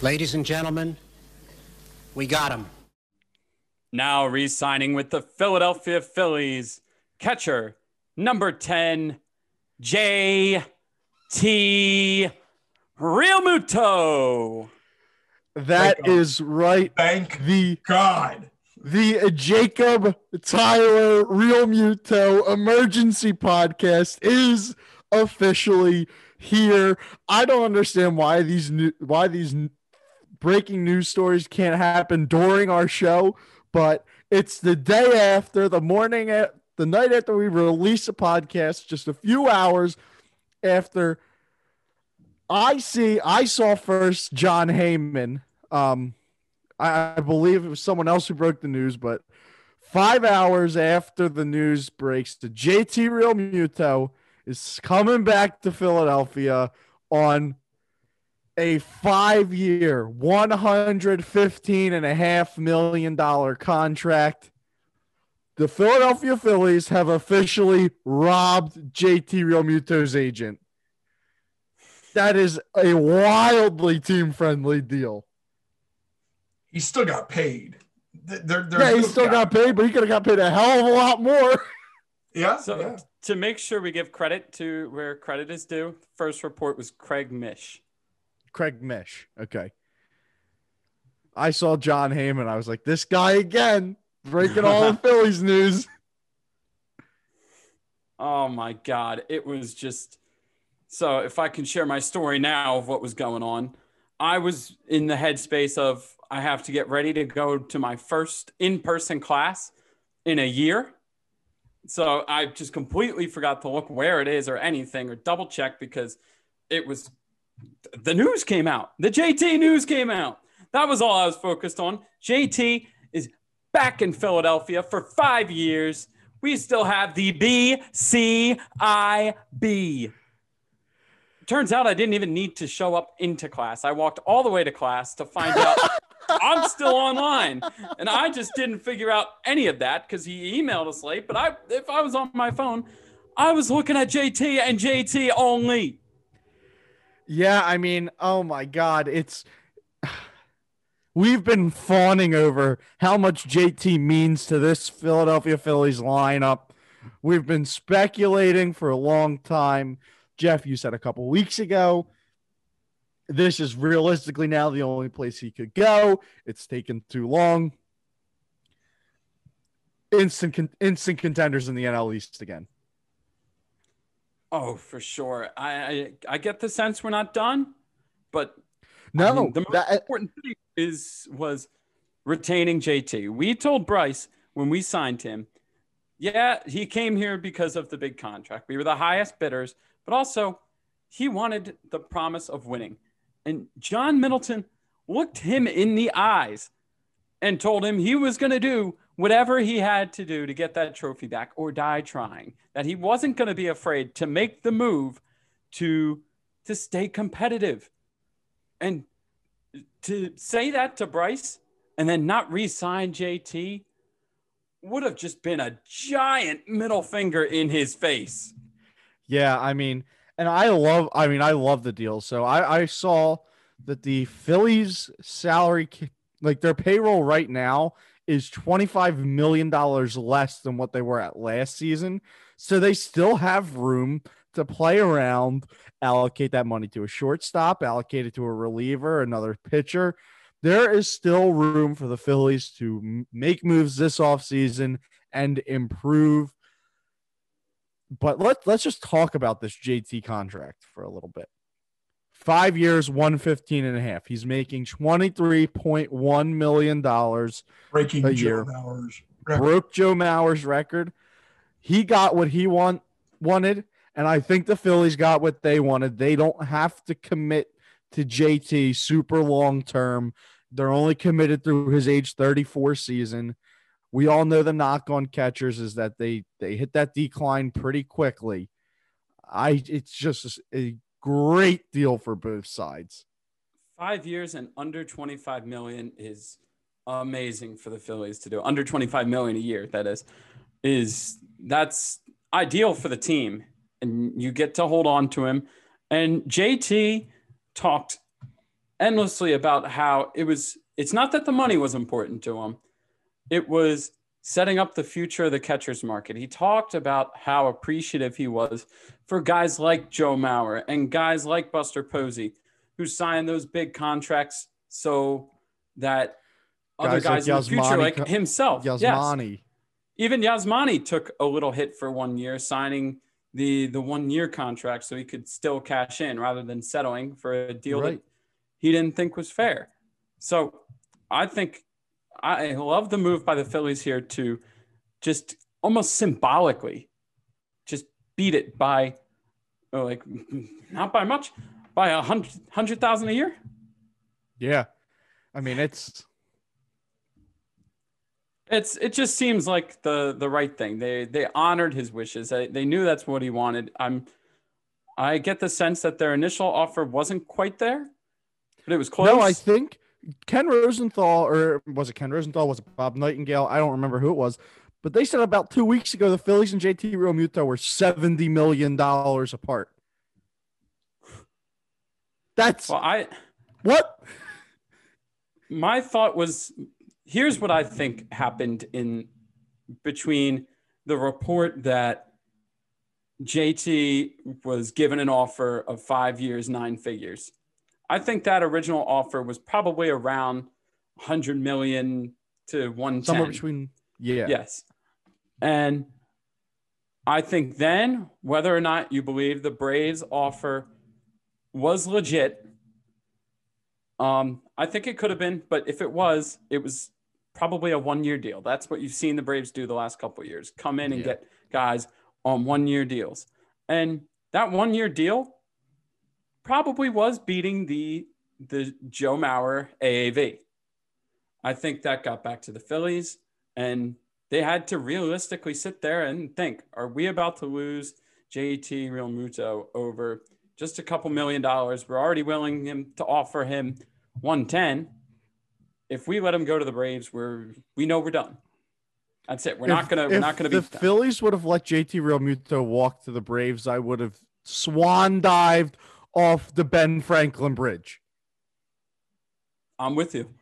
Ladies and gentlemen, we got him. Now re signing with the Philadelphia Phillies, catcher number 10, J.T. Realmuto. That Thank right. Thank The God. The Jacob Tyler Realmuto emergency podcast is officially here. I don't understand why these new, why these breaking news stories can't happen during our show, but it's the day after, the morning at the night after we release a podcast, just a few hours after I see I saw first Jon Heyman. Um I, believe it was someone else who broke the news, but five hours after the news breaks, the JT Realmuto is coming back to Philadelphia on a five year, $115 and a half million dollar contract. The Philadelphia Phillies have officially robbed JT Realmuto's agent. That is a wildly team friendly deal. He still got paid. Th- There, Yeah, he still doubt. got paid, but he could have got paid a hell of a lot more. Yeah. So yeah. to make sure we give credit to where credit is due, first report was Craig Mish. Craig Mish. Okay. I saw Jon Heyman. I was like, this guy again, breaking all the Phillies news. Oh my God. It was just so if I can share my story now of what was going on, I was in the headspace of I have to get ready to go to my first in person class in a year. So I just completely forgot to look where it is or anything or double check because it was the news came out. The JT news came out. That was all I was focused on. JT is back in Philadelphia for five years. We still have the BCIB. Turns out I didn't even need to show up into class. I walked all the way to class to find out I'm still online. And I just didn't figure out any of that because he emailed us late. But I if I was on my phone, I was looking at JT and JT only. Yeah, I mean, oh my God. It's we've been fawning over how much JT means to this Philadelphia Phillies lineup. We've been speculating for a long time. Jeff, you said a couple weeks ago, this is realistically now the only place he could go. It's taken too long. Instant con- instant contenders in the NL East again. Oh, for sure. I I, I get the sense we're not done, but No, I mean, the most that, uh, important thing is was retaining JT. We told Bryce when we signed him, yeah, he came here because of the big contract. We were the highest bidders, but also he wanted the promise of winning. And John Middleton looked him in the eyes and told him he was going to do whatever he had to do to get that trophy back or die trying. That he wasn't going to be afraid to make the move to to stay competitive. And to say that to Bryce and then not re-sign JT would have just been a giant middle finger in his face. Yeah, I mean, and I love, I mean, I love the deal. So I, I saw that the Phillies salary, like their payroll right now is $25 million less than what they were at last season. So they still have room to play around, allocate that money to a shortstop, allocate it to a reliever, another pitcher. There is still room for the Phillies to make moves this offseason and improve but let, let's just talk about this JT contract for a little bit. Five years, 115 and a half. He's making $23.1 million. Breaking a Joe year. Mauer's Broke Joe Mauer's record. He got what he want, wanted, and I think the Phillies got what they wanted. They don't have to commit to JT super long term. They're only committed through his age 34 season. We all know the knock on catchers is that they they hit that decline pretty quickly. I it's just a great deal for both sides. Five years and under 25 million is amazing for the Phillies to do. Under 25 million a year, that is. is that's ideal for the team, and you get to hold on to him. And JT talked endlessly about how it was. It's not that the money was important to him; it was setting up the future of the catcher's market. He talked about how appreciative he was for guys like Joe Mauer and guys like Buster Posey, who signed those big contracts so that other Guys like guys in the future, like himself, yes, even Yasmani took a little hit for one year, signing the the one year contract so he could still cash in rather than settling for a deal Right. that he didn't think was fair. So I think I love the move by the Phillies here to just almost symbolically just beat it by like not by much by a hundred hundred thousand a year. Yeah. I mean, it's It's it just seems like the the right thing. They they honored his wishes. They, they knew that's what he wanted. I'm I get the sense that their initial offer wasn't quite there, but it was close. no, I think Ken Rosenthal, or was it Ken Rosenthal? Was it Bob Nightingale? I don't remember who it was, but they said about two weeks ago the Phillies and JT Realmuto were seventy million dollars apart. That's well, I what my thought was here's what I think happened in between the report that JT was given an offer of five years, nine figures. I think that original offer was probably around 100 million to 110. somewhere between yeah. Yes. And I think then, whether or not you believe the Braves offer was legit, um, I think it could have been, but if it was, it was probably a one year deal. That's what you've seen the Braves do the last couple of years come in and Yeah. get guys on one year deals. And that one year deal probably was beating the the Joe Mauer AAV. I think that got back to the Phillies and they had to realistically sit there and think, are we about to lose JT Realmuto over just a couple million dollars? We're already willing him to offer him 110. If we let him go to the Braves, we're we know we're done. That's it. We're not gonna we're not gonna the beat them. Phillies would have let JT Realmuto walk to the Braves, I would have swan dived off the Ben Franklin Bridge. I'm with you.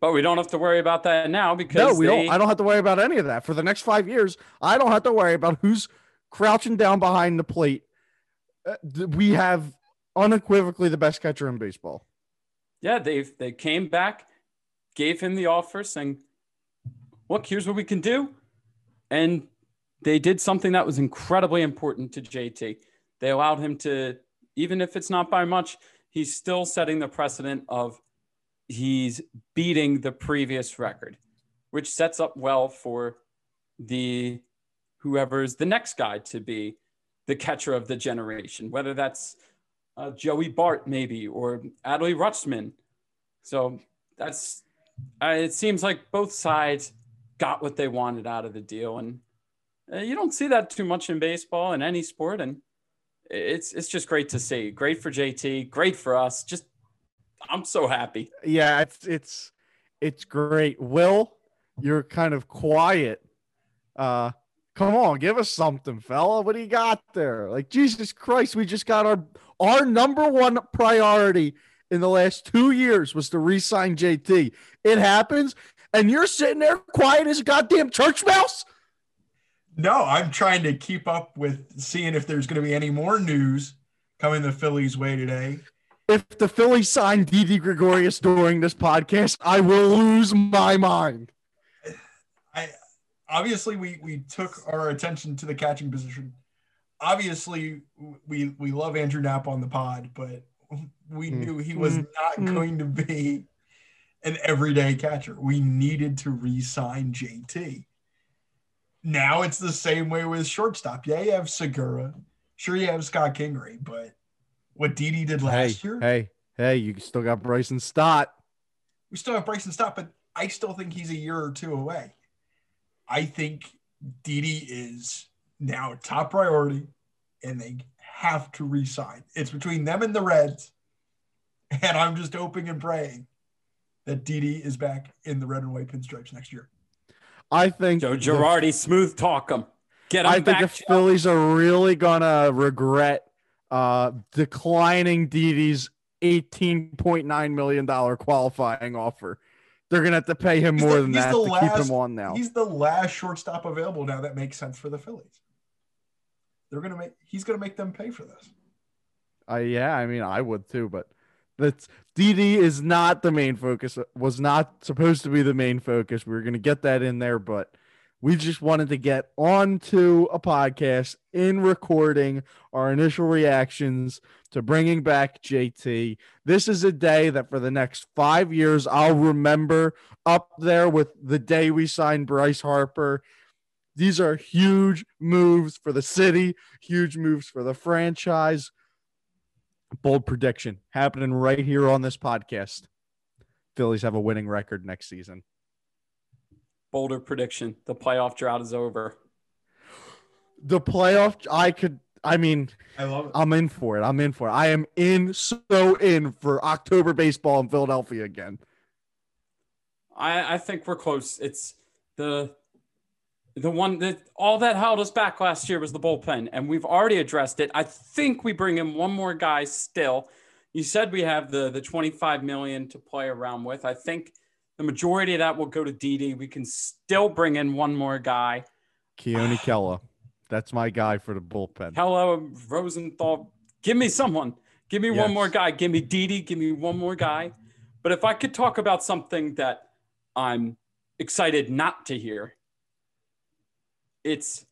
But we don't have to worry about that now because No, we they, don't. I don't have to worry about any of that for the next five years. I don't have to worry about who's crouching down behind the plate. Uh, we have unequivocally the best catcher in baseball. yeah, they they came back, gave him the offer, saying, "Look, here's what we can do," and they did something that was incredibly important to JT. They allowed him to, even if it's not by much, he's still setting the precedent of he's beating the previous record, which sets up well for the whoever's the next guy to be the catcher of the generation, whether that's uh, Joey Bart maybe or Adley Rutschman. So that's uh, it seems like both sides got what they wanted out of the deal, and uh, you don't see that too much in baseball in any sport, and it's it's just great to see. Great for JT, great for us. Just I'm so happy. Yeah, it's it's it's great. Will, you're kind of quiet. Uh come on, give us something, fella. What do you got there? Like Jesus Christ, we just got our our number one priority in the last two years was to re-sign JT. It happens, and you're sitting there quiet as a goddamn church mouse. No, I'm trying to keep up with seeing if there's going to be any more news coming the Phillies' way today. If the Phillies sign Didi Gregorius during this podcast, I will lose my mind. I obviously we we took our attention to the catching position. Obviously, we we love Andrew Knapp on the pod, but we Mm. knew he was Mm. not Mm. going to be an everyday catcher. We needed to re-sign JT. Now it's the same way with shortstop. Yeah, you have Segura. Sure, you have Scott Kingery, but what Didi did last hey, year, hey, hey, you still got Bryson Stott. we still have Bryson Stott, but I still think he's a year or two away. I think Didi is now top priority, and they have to resign. It's between them and the Reds, and I'm just hoping and praying that Didi is back in the red and white pinstripes next year. I think Joe the- Girardi, smooth talk him. Get him I think back. the Joe. Phillies are really gonna regret uh, declining Didi's eighteen point nine million dollar qualifying offer. They're gonna have to pay him He's more the- than that the to keep him on now. He's the last shortstop available now that makes sense for the Phillies. They're gonna make. He's gonna make them pay for this. Uh, yeah, I mean, I would too, but that's Didi is not the main focus. Was not supposed to be the main focus. We were gonna get that in there, but we just wanted to get onto a podcast in recording our initial reactions to bringing back JT. This is a day that for the next five years I'll remember up there with the day we signed Bryce Harper. These are huge moves for the city, huge moves for the franchise bold prediction happening right here on this podcast. Phillies have a winning record next season. Bolder prediction. The playoff drought is over. The playoff, I could, I mean, I love it. I'm in for it. I'm in for it. I am in, so in for October baseball in Philadelphia again. I, I think we're close. It's the the one that all that held us back last year was the bullpen, and we've already addressed it. I think we bring in one more guy still. You said we have the the 25 million to play around with. I think the majority of that will go to Didi. We can still bring in one more guy. Keone Kela. That's my guy for the bullpen. Hello, Rosenthal. Give me someone. Give me one more guy. Give me Didi. Give me one more guy. But if I could talk about something that I'm excited not to hear, it's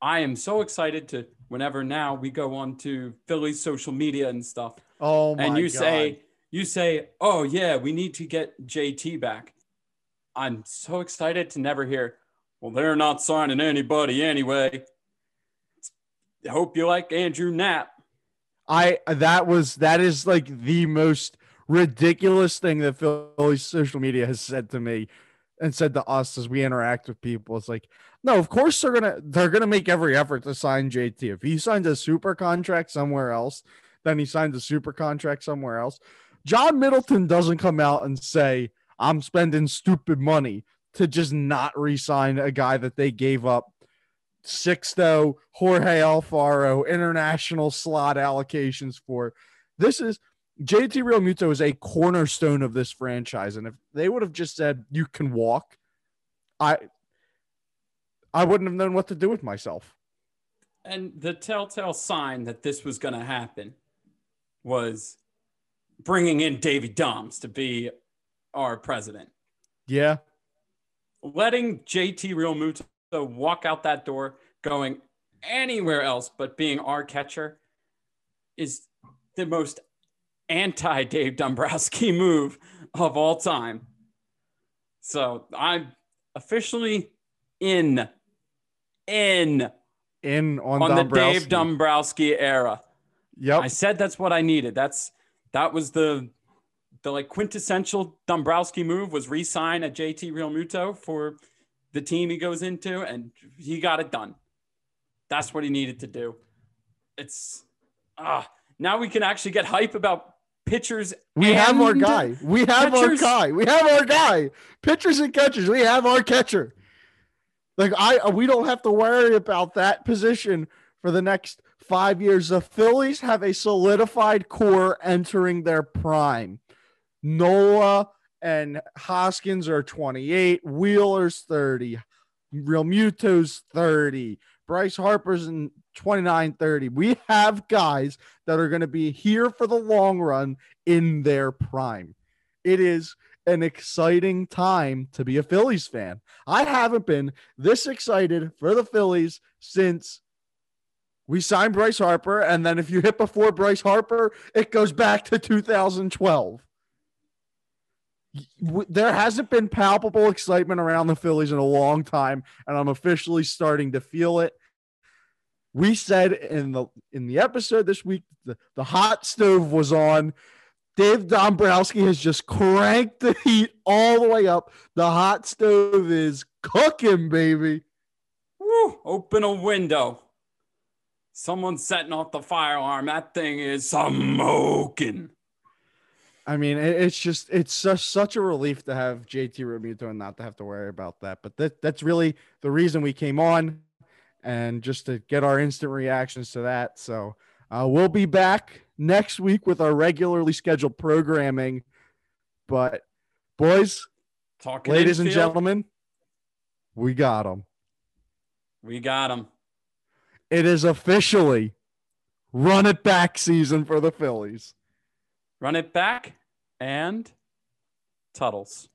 I am so excited to whenever now we go on to Philly's social media and stuff, Oh my and you God. say you say, "Oh yeah, we need to get JT back." I'm so excited to never hear. Well, they're not signing anybody anyway. I hope you like Andrew Knapp. I that was that is like the most ridiculous thing that Philly's social media has said to me and said to us as we interact with people. It's like, no, of course they're gonna they're gonna make every effort to sign JT. If he signs a super contract somewhere else, then he signs a super contract somewhere else. John Middleton doesn't come out and say, I'm spending stupid money to just not re-sign a guy that they gave up Sixto, Jorge Alfaro, international slot allocations for. This is JT Realmuto is a cornerstone of this franchise. And if they would have just said you can walk, I I wouldn't have known what to do with myself. And the telltale sign that this was going to happen was bringing in Davy Doms to be our president. Yeah. letting JT Realmuto walk out that door, going anywhere else but being our catcher, is the most anti Dave Dombrowski move of all time. So I'm officially in, in In on, on the Dave Dombrowski era. Yep. I said that's what I needed. That's that was the the like quintessential Dombrowski move was re-sign a JT Realmuto for the team he goes into, and he got it done. That's what he needed to do. It's ah now we can actually get hype about pitchers. We have our guy. We have catchers. our guy. We have our guy. Pitchers and catchers. We have our catcher. Like I, uh, we don't have to worry about that position for the next five years. The Phillies have a solidified core entering their prime. Nola and Hoskins are 28. Wheeler's 30. Realmuto's 30. Bryce Harper's in 29, 30. We have guys that are going to be here for the long run in their prime. It is an exciting time to be a Phillies fan. I haven't been this excited for the Phillies since we signed Bryce Harper. And then if you hit before Bryce Harper, it goes back to 2012. There hasn't been palpable excitement around the Phillies in a long time, and I'm officially starting to feel it we said in the in the episode this week the, the hot stove was on dave dombrowski has just cranked the heat all the way up the hot stove is cooking baby Woo, open a window. Someone's setting off the fire alarm. That thing is smoking. I mean, it's just it's such such a relief to have JT Realmuto and not to have to worry about that. But that that's really the reason we came on, and just to get our instant reactions to that. So uh, we'll be back next week with our regularly scheduled programming. But boys, Talking ladies and gentlemen, we got them. we got them. It is officially run it back season for the Phillies. Run it back and Tuttles.